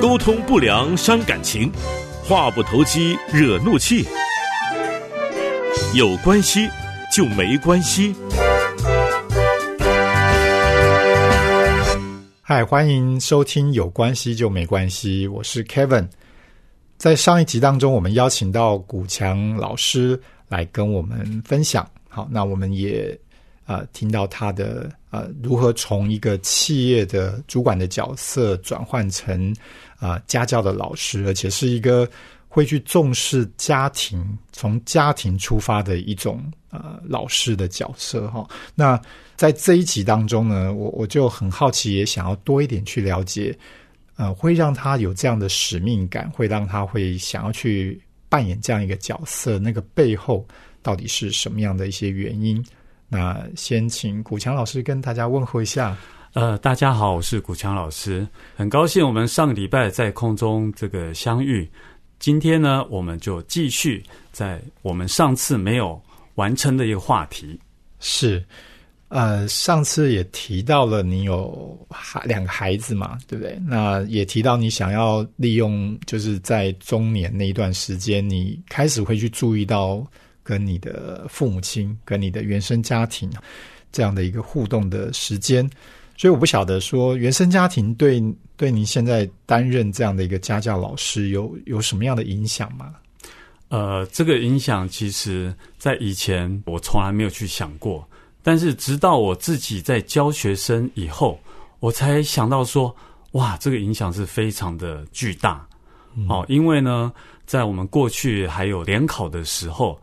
沟通不良伤感情，话不投机惹怒气。有关系就没关系。嗨，欢迎收听《有关系就没关系》，我是 Kevin。在上一集当中，我们邀请到古强老师来跟我们分享。好，那我们也呃听到他的呃如何从一个企业的主管的角色转换成啊家教的老师，而且是一个会去重视家庭、从家庭出发的一种呃老师的角色哈。那在这一集当中呢，我我就很好奇，也想要多一点去了解，呃，会让他有这样的使命感，会让他会想要去扮演这样一个角色，那个背后到底是什么样的一些原因？那先请古强老师跟大家问候一下。呃，大家好，我是古强老师，很高兴我们上个礼拜在空中这个相遇。今天呢，我们就继续在我们上次没有完成的一个话题，是。呃，上次也提到了你有孩两个孩子嘛，对不对？那也提到你想要利用，就是在中年那一段时间，你开始会去注意到跟你的父母亲、跟你的原生家庭这样的一个互动的时间。所以我不晓得说，原生家庭对对您现在担任这样的一个家教老师有有什么样的影响吗？呃，这个影响其实，在以前我从来没有去想过。但是直到我自己在教学生以后，我才想到说，哇，这个影响是非常的巨大哦。因为呢，在我们过去还有联考的时候，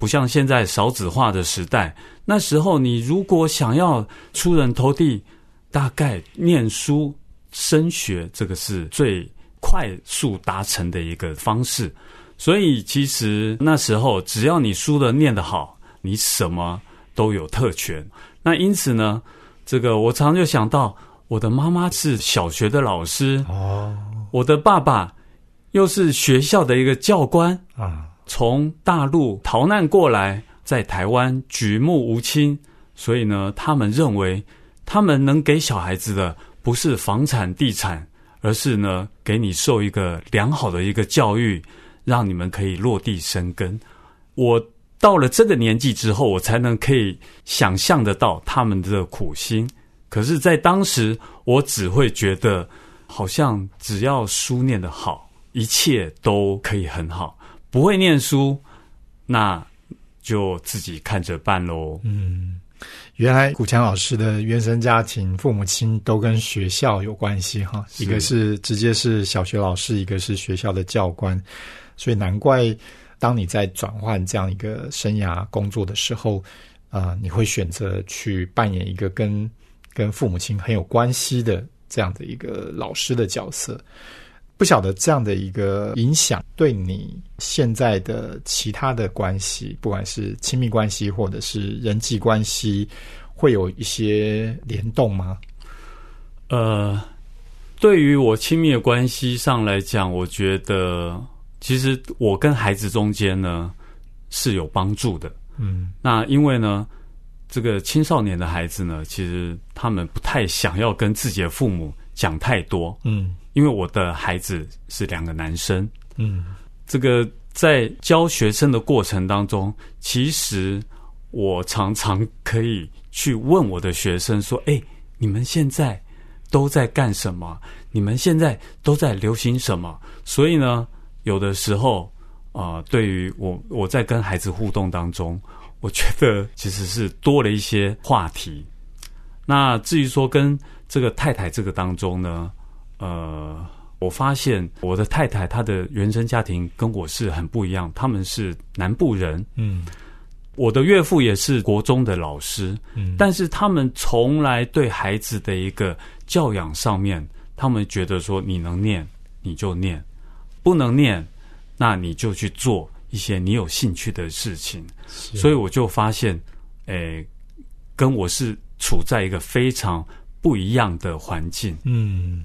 不像现在少子化的时代，那时候你如果想要出人头地，大概念书升学这个是最快速达成的一个方式。所以其实那时候只要你书的念得好，你什么。都有特权，那因此呢，这个我常就想到，我的妈妈是小学的老师哦，我的爸爸又是学校的一个教官啊，从大陆逃难过来，在台湾举目无亲，所以呢，他们认为他们能给小孩子的不是房产地产，而是呢，给你受一个良好的一个教育，让你们可以落地生根。我。到了这个年纪之后，我才能可以想象得到他们的苦心。可是，在当时，我只会觉得，好像只要书念得好，一切都可以很好；不会念书，那就自己看着办喽。嗯，原来古强老师的原生家庭，父母亲都跟学校有关系哈。一个是直接是小学老师，一个是学校的教官，所以难怪。当你在转换这样一个生涯工作的时候，啊，你会选择去扮演一个跟跟父母亲很有关系的这样的一个老师的角色。不晓得这样的一个影响对你现在的其他的关系，不管是亲密关系或者是人际关系，会有一些联动吗？呃，对于我亲密的关系上来讲，我觉得。其实我跟孩子中间呢是有帮助的，嗯，那因为呢，这个青少年的孩子呢，其实他们不太想要跟自己的父母讲太多，嗯，因为我的孩子是两个男生，嗯，这个在教学生的过程当中，其实我常常可以去问我的学生说：“哎，你们现在都在干什么？你们现在都在流行什么？”所以呢。有的时候，啊，对于我我在跟孩子互动当中，我觉得其实是多了一些话题。那至于说跟这个太太这个当中呢，呃，我发现我的太太她的原生家庭跟我是很不一样，他们是南部人，嗯，我的岳父也是国中的老师，嗯，但是他们从来对孩子的一个教养上面，他们觉得说你能念你就念。不能念，那你就去做一些你有兴趣的事情。所以我就发现，诶，跟我是处在一个非常不一样的环境。嗯，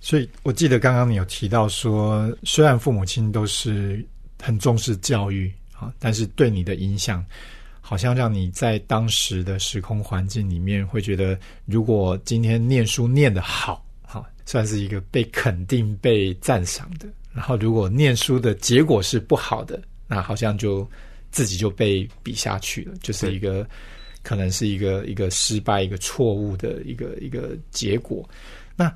所以我记得刚刚你有提到说，虽然父母亲都是很重视教育啊，但是对你的影响。好像让你在当时的时空环境里面，会觉得如果今天念书念得好，哈，算是一个被肯定、被赞赏的；然后如果念书的结果是不好的，那好像就自己就被比下去了，就是一个可能是一个一个失败、一个错误的一个一个结果。那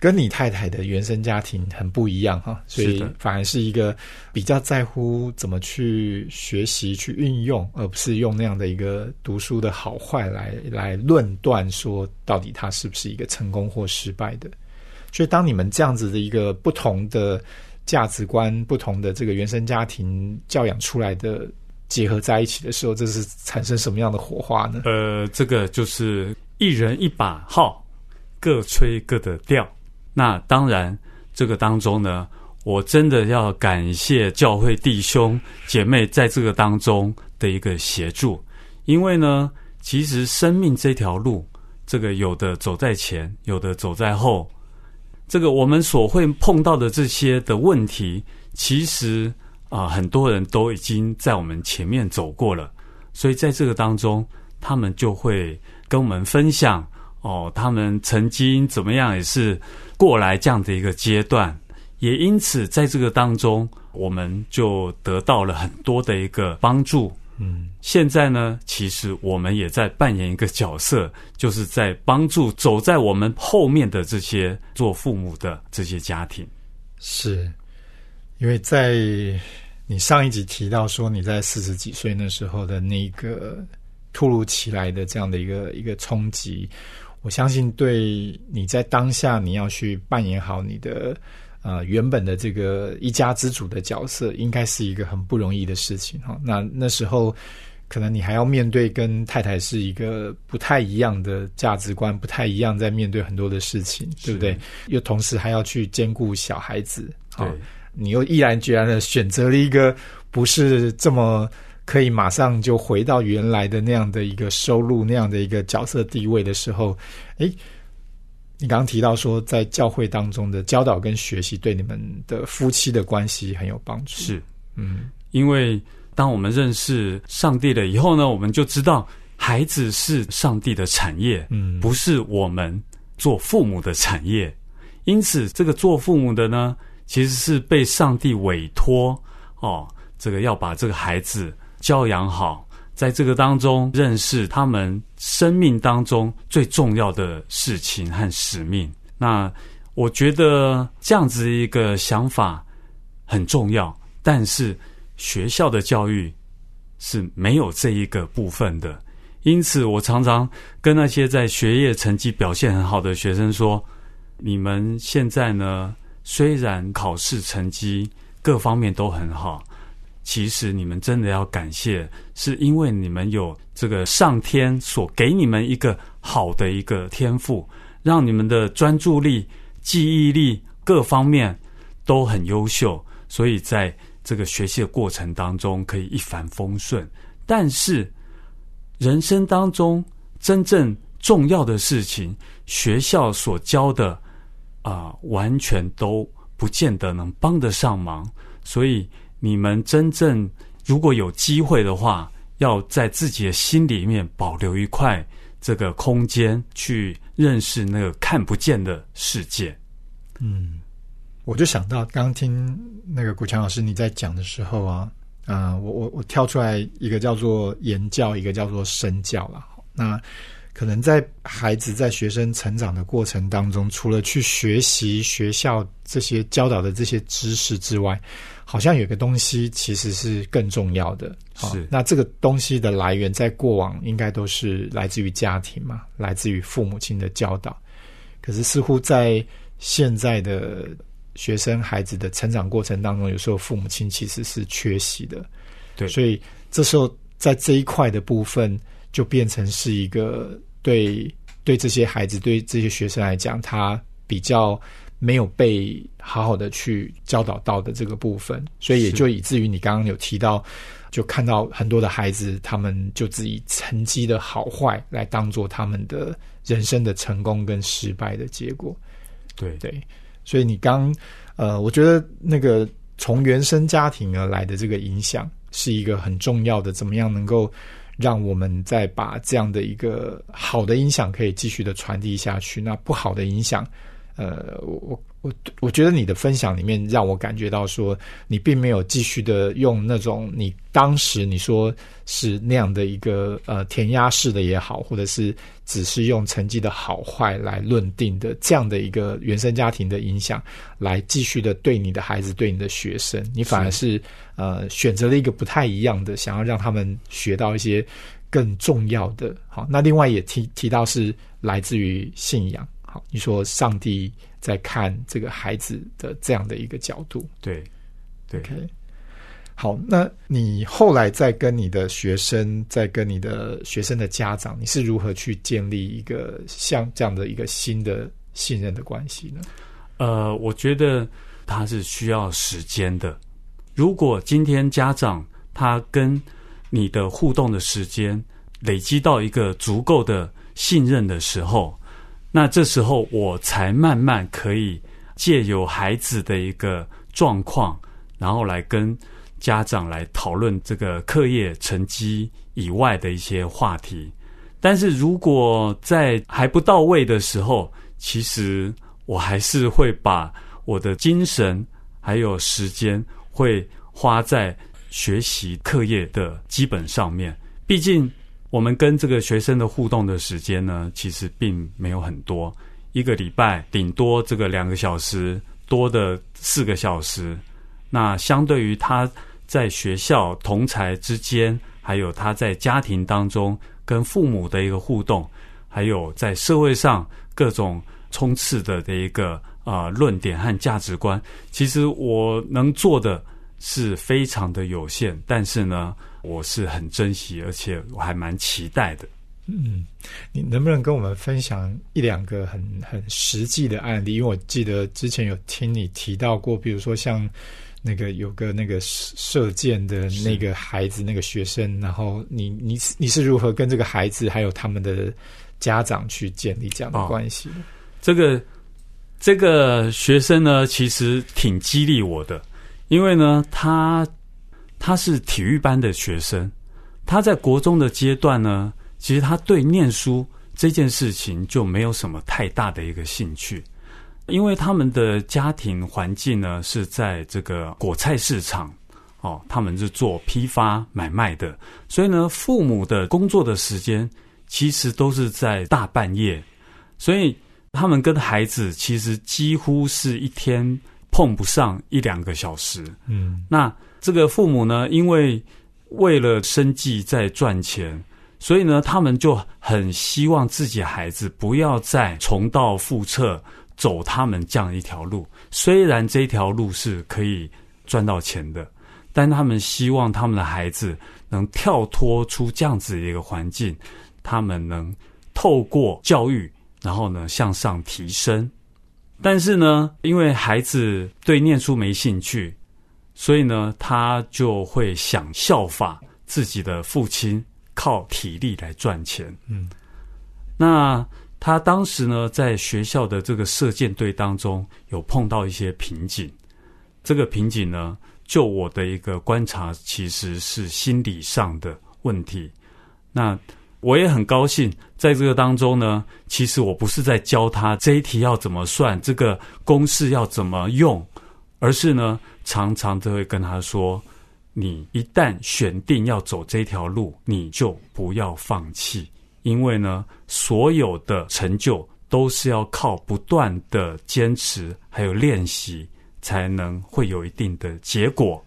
跟你太太的原生家庭很不一样哈，所以反而是一个比较在乎怎么去学习、去运用，而不是用那样的一个读书的好坏来来论断说到底他是不是一个成功或失败的。所以，当你们这样子的一个不同的价值观、不同的这个原生家庭教养出来的结合在一起的时候，这是产生什么样的火花呢？呃，这个就是一人一把号，各吹各的调。那当然，这个当中呢，我真的要感谢教会弟兄姐妹在这个当中的一个协助，因为呢，其实生命这条路，这个有的走在前，有的走在后，这个我们所会碰到的这些的问题，其实啊，很多人都已经在我们前面走过了，所以在这个当中，他们就会跟我们分享哦，他们曾经怎么样，也是。过来这样的一个阶段，也因此在这个当中，我们就得到了很多的一个帮助。嗯，现在呢，其实我们也在扮演一个角色，就是在帮助走在我们后面的这些做父母的这些家庭。是，因为在你上一集提到说你在四十几岁那时候的那个突如其来的这样的一个一个冲击。我相信，对你在当下你要去扮演好你的呃原本的这个一家之主的角色，应该是一个很不容易的事情哈。那那时候，可能你还要面对跟太太是一个不太一样的价值观，不太一样，在面对很多的事情，对不对？又同时还要去兼顾小孩子，对，你又毅然决然的选择了一个不是这么。可以马上就回到原来的那样的一个收入，那样的一个角色地位的时候，诶，你刚刚提到说，在教会当中的教导跟学习，对你们的夫妻的关系很有帮助。是，嗯，因为当我们认识上帝了以后呢，我们就知道孩子是上帝的产业，嗯，不是我们做父母的产业。因此，这个做父母的呢，其实是被上帝委托哦，这个要把这个孩子。教养好，在这个当中认识他们生命当中最重要的事情和使命。那我觉得这样子一个想法很重要，但是学校的教育是没有这一个部分的。因此，我常常跟那些在学业成绩表现很好的学生说：“你们现在呢，虽然考试成绩各方面都很好。”其实你们真的要感谢，是因为你们有这个上天所给你们一个好的一个天赋，让你们的专注力、记忆力各方面都很优秀，所以在这个学习的过程当中可以一帆风顺。但是人生当中真正重要的事情，学校所教的啊，完全都不见得能帮得上忙，所以。你们真正如果有机会的话，要在自己的心里面保留一块这个空间，去认识那个看不见的世界。嗯，我就想到刚听那个古强老师你在讲的时候啊，啊，我我我跳出来一个叫做言教，一个叫做身教了。那可能在孩子在学生成长的过程当中，除了去学习学校这些教导的这些知识之外，好像有个东西其实是更重要的，是那这个东西的来源，在过往应该都是来自于家庭嘛，来自于父母亲的教导。可是似乎在现在的学生孩子的成长过程当中，有时候父母亲其实是缺席的，对，所以这时候在这一块的部分，就变成是一个对对这些孩子、对这些学生来讲，他比较。没有被好好的去教导到的这个部分，所以也就以至于你刚刚有提到，就看到很多的孩子，他们就自己成绩的好坏来当做他们的人生的成功跟失败的结果。对对，所以你刚呃，我觉得那个从原生家庭而来的这个影响是一个很重要的，怎么样能够让我们再把这样的一个好的影响可以继续的传递下去。那不好的影响，呃，我我我我觉得你的分享里面让我感觉到说，你并没有继续的用那种你当时你说是那样的一个呃填鸭式的也好，或者是只是用成绩的好坏来论定的这样的一个原生家庭的影响，来继续的对你的孩子、对你的学生，你反而是呃选择了一个不太一样的，想要让他们学到一些更重要的。好，那另外也提提到是来自于信仰。好，你说上帝在看这个孩子的这样的一个角度，对对。OK，好，那你后来在跟你的学生，在跟你的学生的家长，你是如何去建立一个像这样的一个新的信任的关系呢？呃，我觉得他是需要时间的。如果今天家长他跟你的互动的时间累积到一个足够的信任的时候，那这时候我才慢慢可以借由孩子的一个状况，然后来跟家长来讨论这个课业成绩以外的一些话题。但是如果在还不到位的时候，其实我还是会把我的精神还有时间会花在学习课业的基本上面。毕竟我们跟这个学生的互动的时间呢，其实并没有很多，一个礼拜顶多这个两个小时，多的四个小时。那相对于他在学校同才之间，还有他在家庭当中跟父母的一个互动，还有在社会上各种冲刺的的一个呃论点和价值观，其实我能做的是非常的有限，但是呢，我是很珍惜，而且我还蛮期待的。嗯，你能不能跟我们分享一两个很很实际的案例？因为我记得之前有听你提到过，比如说像那个有个那个射射箭的那个孩子，那个学生，然后你你你是如何跟这个孩子还有他们的家长去建立这样的关系的？这个这个学生呢，其实挺激励我的，因为呢，他他是体育班的学生，他在国中的阶段呢，其实他对念书这件事情就没有什么太大的一个兴趣，因为他们的家庭环境呢是在这个果菜市场。哦，他们是做批发买卖的，所以呢，父母的工作的时间其实都是在大半夜，所以他们跟孩子其实几乎是一天碰不上一两个小时。嗯。那这个父母呢，因为为了生计在赚钱，所以呢，他们就很希望自己孩子不要再重蹈覆辙，走他们这样一条路。虽然这条路是可以赚到钱的，但他们希望他们的孩子能跳脱出这样子的一个环境，他们能透过教育，然后呢向上提升。但是呢，因为孩子对念书没兴趣，所以呢，他就会想效法自己的父亲，靠体力来赚钱。嗯，那他当时呢，在学校的这个射箭队当中，有碰到一些瓶颈。这个瓶颈呢，就我的一个观察，其实是心理上的问题。那我也很高兴，在这个当中呢，其实我不是在教他这一题要怎么算，这个公式要怎么用，而是呢，常常都会跟他说：你一旦选定要走这条路，你就不要放弃，因为呢，所有的成就都是要靠不断的坚持还有练习，才能会有一定的结果。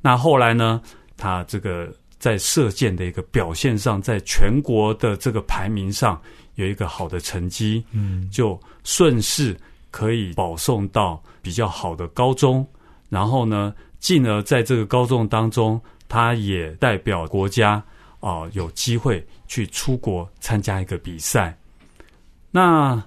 那后来呢，他这个在射箭的一个表现上，在全国的这个排名上有一个好的成绩，嗯就顺势可以保送到比较好的高中，然后呢，进而在这个高中当中，他也代表国家啊、有机会去出国参加一个比赛。那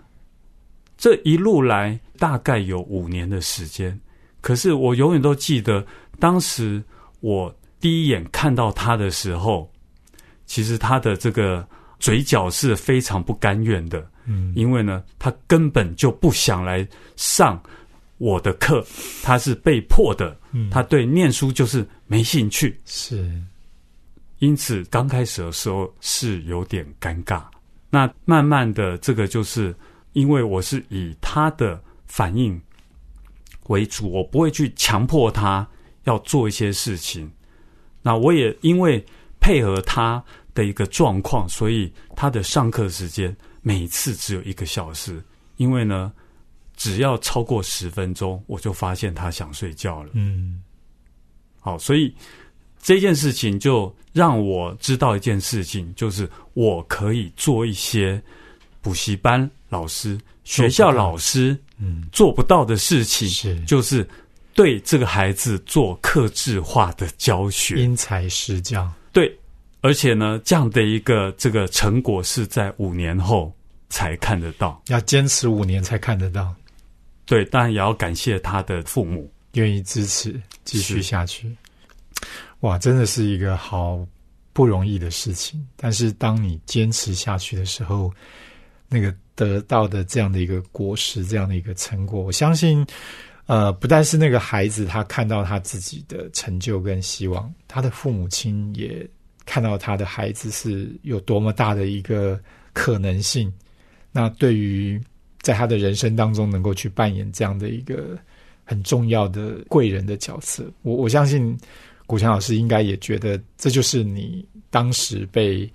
这一路来大概有五年的时间，可是我永远都记得，当时我第一眼看到他的时候，其实他的这个嘴角是非常不甘愿的。嗯因为呢，他根本就不想来上我的课，他是被迫的，嗯他对念书就是没兴趣。是因此刚开始的时候是有点尴尬。那慢慢的，这个就是因为我是以他的反应为主，我不会去强迫他要做一些事情。那我也因为配合他的一个状况，所以他的上课时间每次只有一个小时。因为呢，只要超过十分钟，我就发现他想睡觉了。嗯，好，所以这件事情就让我知道一件事情，就是我可以做一些补习班老师、学校老师嗯做不到的事情，是就是对这个孩子做克制化的教学。因材施教，对，而且呢，这样的一个这个成果是在五年后才看得到。要坚持五年才看得到，对，当然也要感谢他的父母。愿意支持继续下去。哇，真的是一个好不容易的事情。但是当你坚持下去的时候，那个得到的这样的一个果实，这样的一个成果，我相信，呃，不但是那个孩子他看到他自己的成就跟希望，他的父母亲也看到他的孩子是有多么大的一个可能性。那对于在他的人生当中能够去扮演这样的一个很重要的贵人的角色，我我相信古强老师应该也觉得这就是你当时被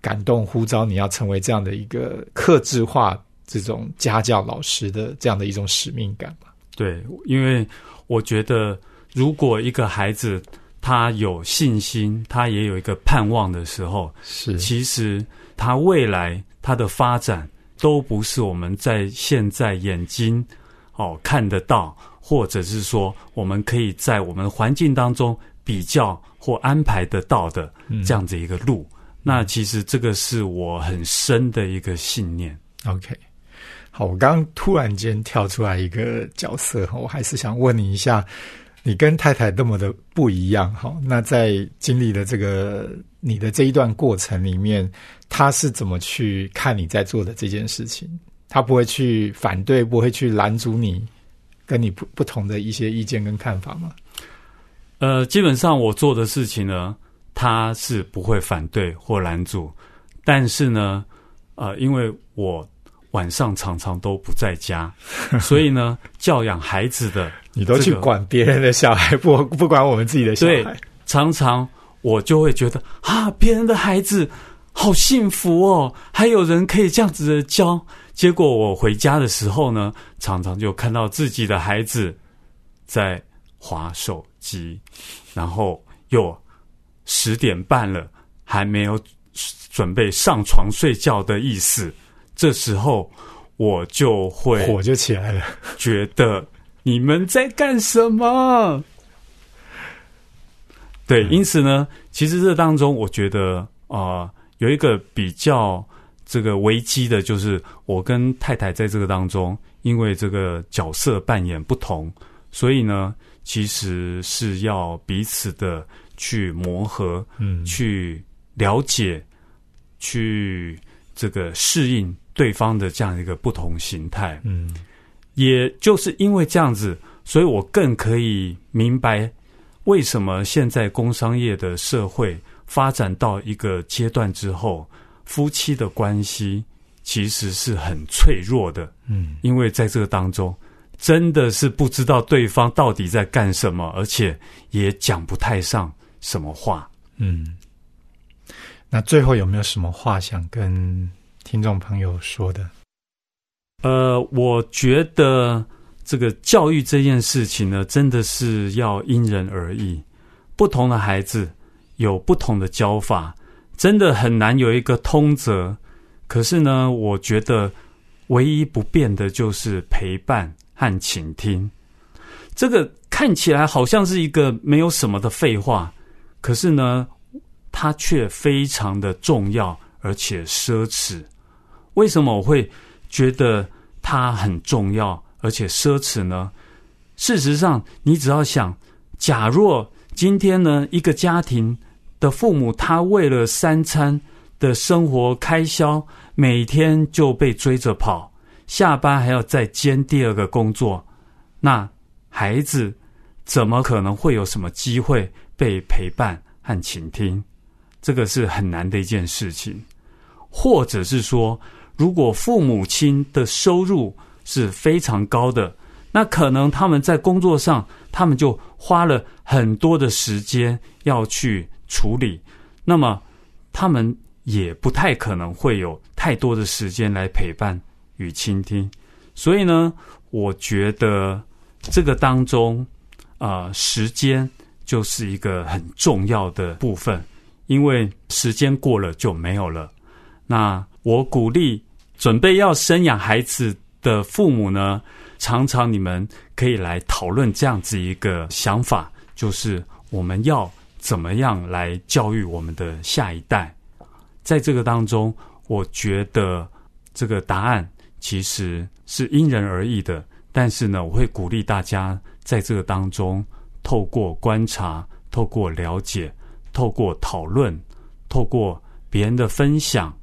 感动呼召你要成为这样的一个克制化这种家教老师的这样的一种使命感吧。对，因为我觉得，如果一个孩子他有信心，他也有一个盼望的时候，是其实他未来他的发展都不是我们在现在眼睛哦看得到，或者是说我们可以在我们环境当中比较或安排得到的这样子一个路。那其实这个是我很深的一个信念。OK，好，我刚刚突然间跳出来一个角色，我还是想问你一下，你跟太太那么的不一样，哈，那在经历了这个你的这一段过程里面，他是怎么去看你在做的这件事情？他不会去反对，不会去拦阻你，跟你不不同的一些意见跟看法吗？呃，基本上我做的事情呢，他是不会反对或拦阻，但是呢，呃，因为我晚上常常都不在家，所以呢，教养孩子的你都去管别人的小孩，不不管我们自己的小对孩，常常我就会觉得啊，别人的孩子好幸福哦，还有人可以这样子的教。结果我回家的时候呢，常常就看到自己的孩子在划手机，然后又十点半了，还没有准备上床睡觉的意思。这时候我就会火就起来了。觉得你们在干什么？对，因此呢，其实这当中，我觉得啊、呃有一个比较这个危机的，就是我跟太太在这个当中，因为这个角色扮演不同，所以呢，其实是要彼此的去磨合，嗯，去了解，去这个适应对方的这样一个不同形态。嗯也就是因为这样子，所以我更可以明白为什么现在工商业的社会发展到一个阶段之后，夫妻的关系其实是很脆弱的，嗯因为在这个当中。真的是不知道对方到底在干什么，而且也讲不太上什么话。嗯。那最后有没有什么话想跟听众朋友说的？呃，我觉得这个教育这件事情呢，真的是要因人而异。不同的孩子有不同的教法，真的很难有一个通则。可是呢，我觉得唯一不变的就是陪伴和倾听。这个看起来好像是一个没有什么的废话，可是呢，它却非常的重要，而且奢侈。为什么我会觉得它很重要，而且奢侈呢？事实上，你只要想，假若今天呢，一个家庭的父母，他为了三餐的生活开销，每天就被追着跑，下班还要再兼第二个工作，那孩子怎么可能会有什么机会被陪伴和倾听？这个是很难的一件事情。或者是说，如果父母亲的收入是非常高的，那可能他们在工作上，他们就花了很多的时间要去处理，那么他们也不太可能会有太多的时间来陪伴与倾听。所以呢，我觉得这个当中，啊，时间就是一个很重要的部分，因为时间过了就没有了。那我鼓励准备要生养孩子的父母呢，常常你们可以来讨论这样子一个想法，就是我们要怎么样来教育我们的下一代。在这个当中，我觉得这个答案其实是因人而异的。但是呢，我会鼓励大家在这个当中，透过观察、透过了解、透过讨论、透过别人的分享。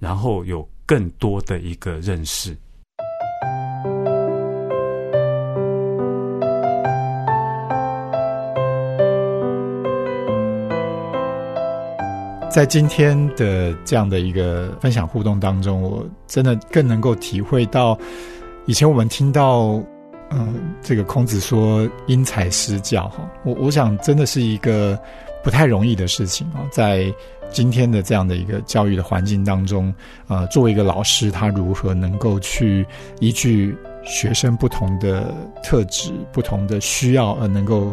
然后有更多的一个认识。在今天的这样的一个分享互动当中，我真的更能够体会到，以前我们听到，嗯，这个孔子说“因材施教”哈，我我想真的是一个不太容易的事情啊，在。今天的这样的一个教育的环境当中，呃，作为一个老师，他如何能够去依据学生不同的特质、不同的需要，而能够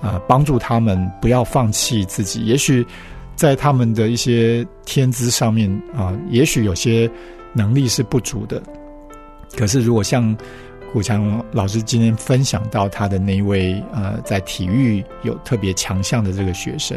呃帮助他们不要放弃自己？也许在他们的一些天资上面啊，也许有些能力是不足的。可是，如果像古强老师今天分享到他的那一位呃，在体育有特别强项的这个学生。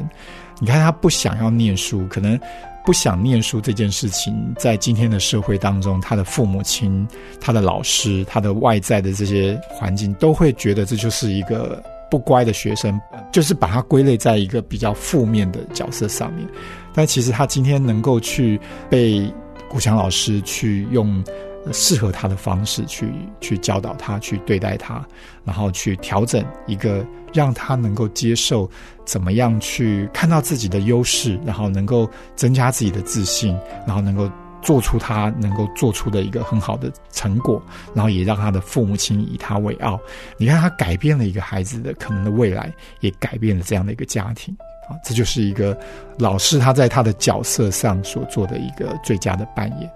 你看，他不想要念书，可能不想念书这件事情，在今天的社会当中，他的父母亲、他的老师、他的外在的这些环境，都会觉得这就是一个不乖的学生，就是把他归类在一个比较负面的角色上面。但其实他今天能够去被古强老师去用。适合他的方式去去教导他，去对待他，然后去调整一个让他能够接受怎么样去看到自己的优势，然后能够增加自己的自信，然后能够做出他能够做出的一个很好的成果，然后也让他的父母亲以他为傲。你看，他改变了一个孩子的可能的未来，也改变了这样的一个家庭啊！这就是一个老师他在他的角色上所做的一个最佳的扮演。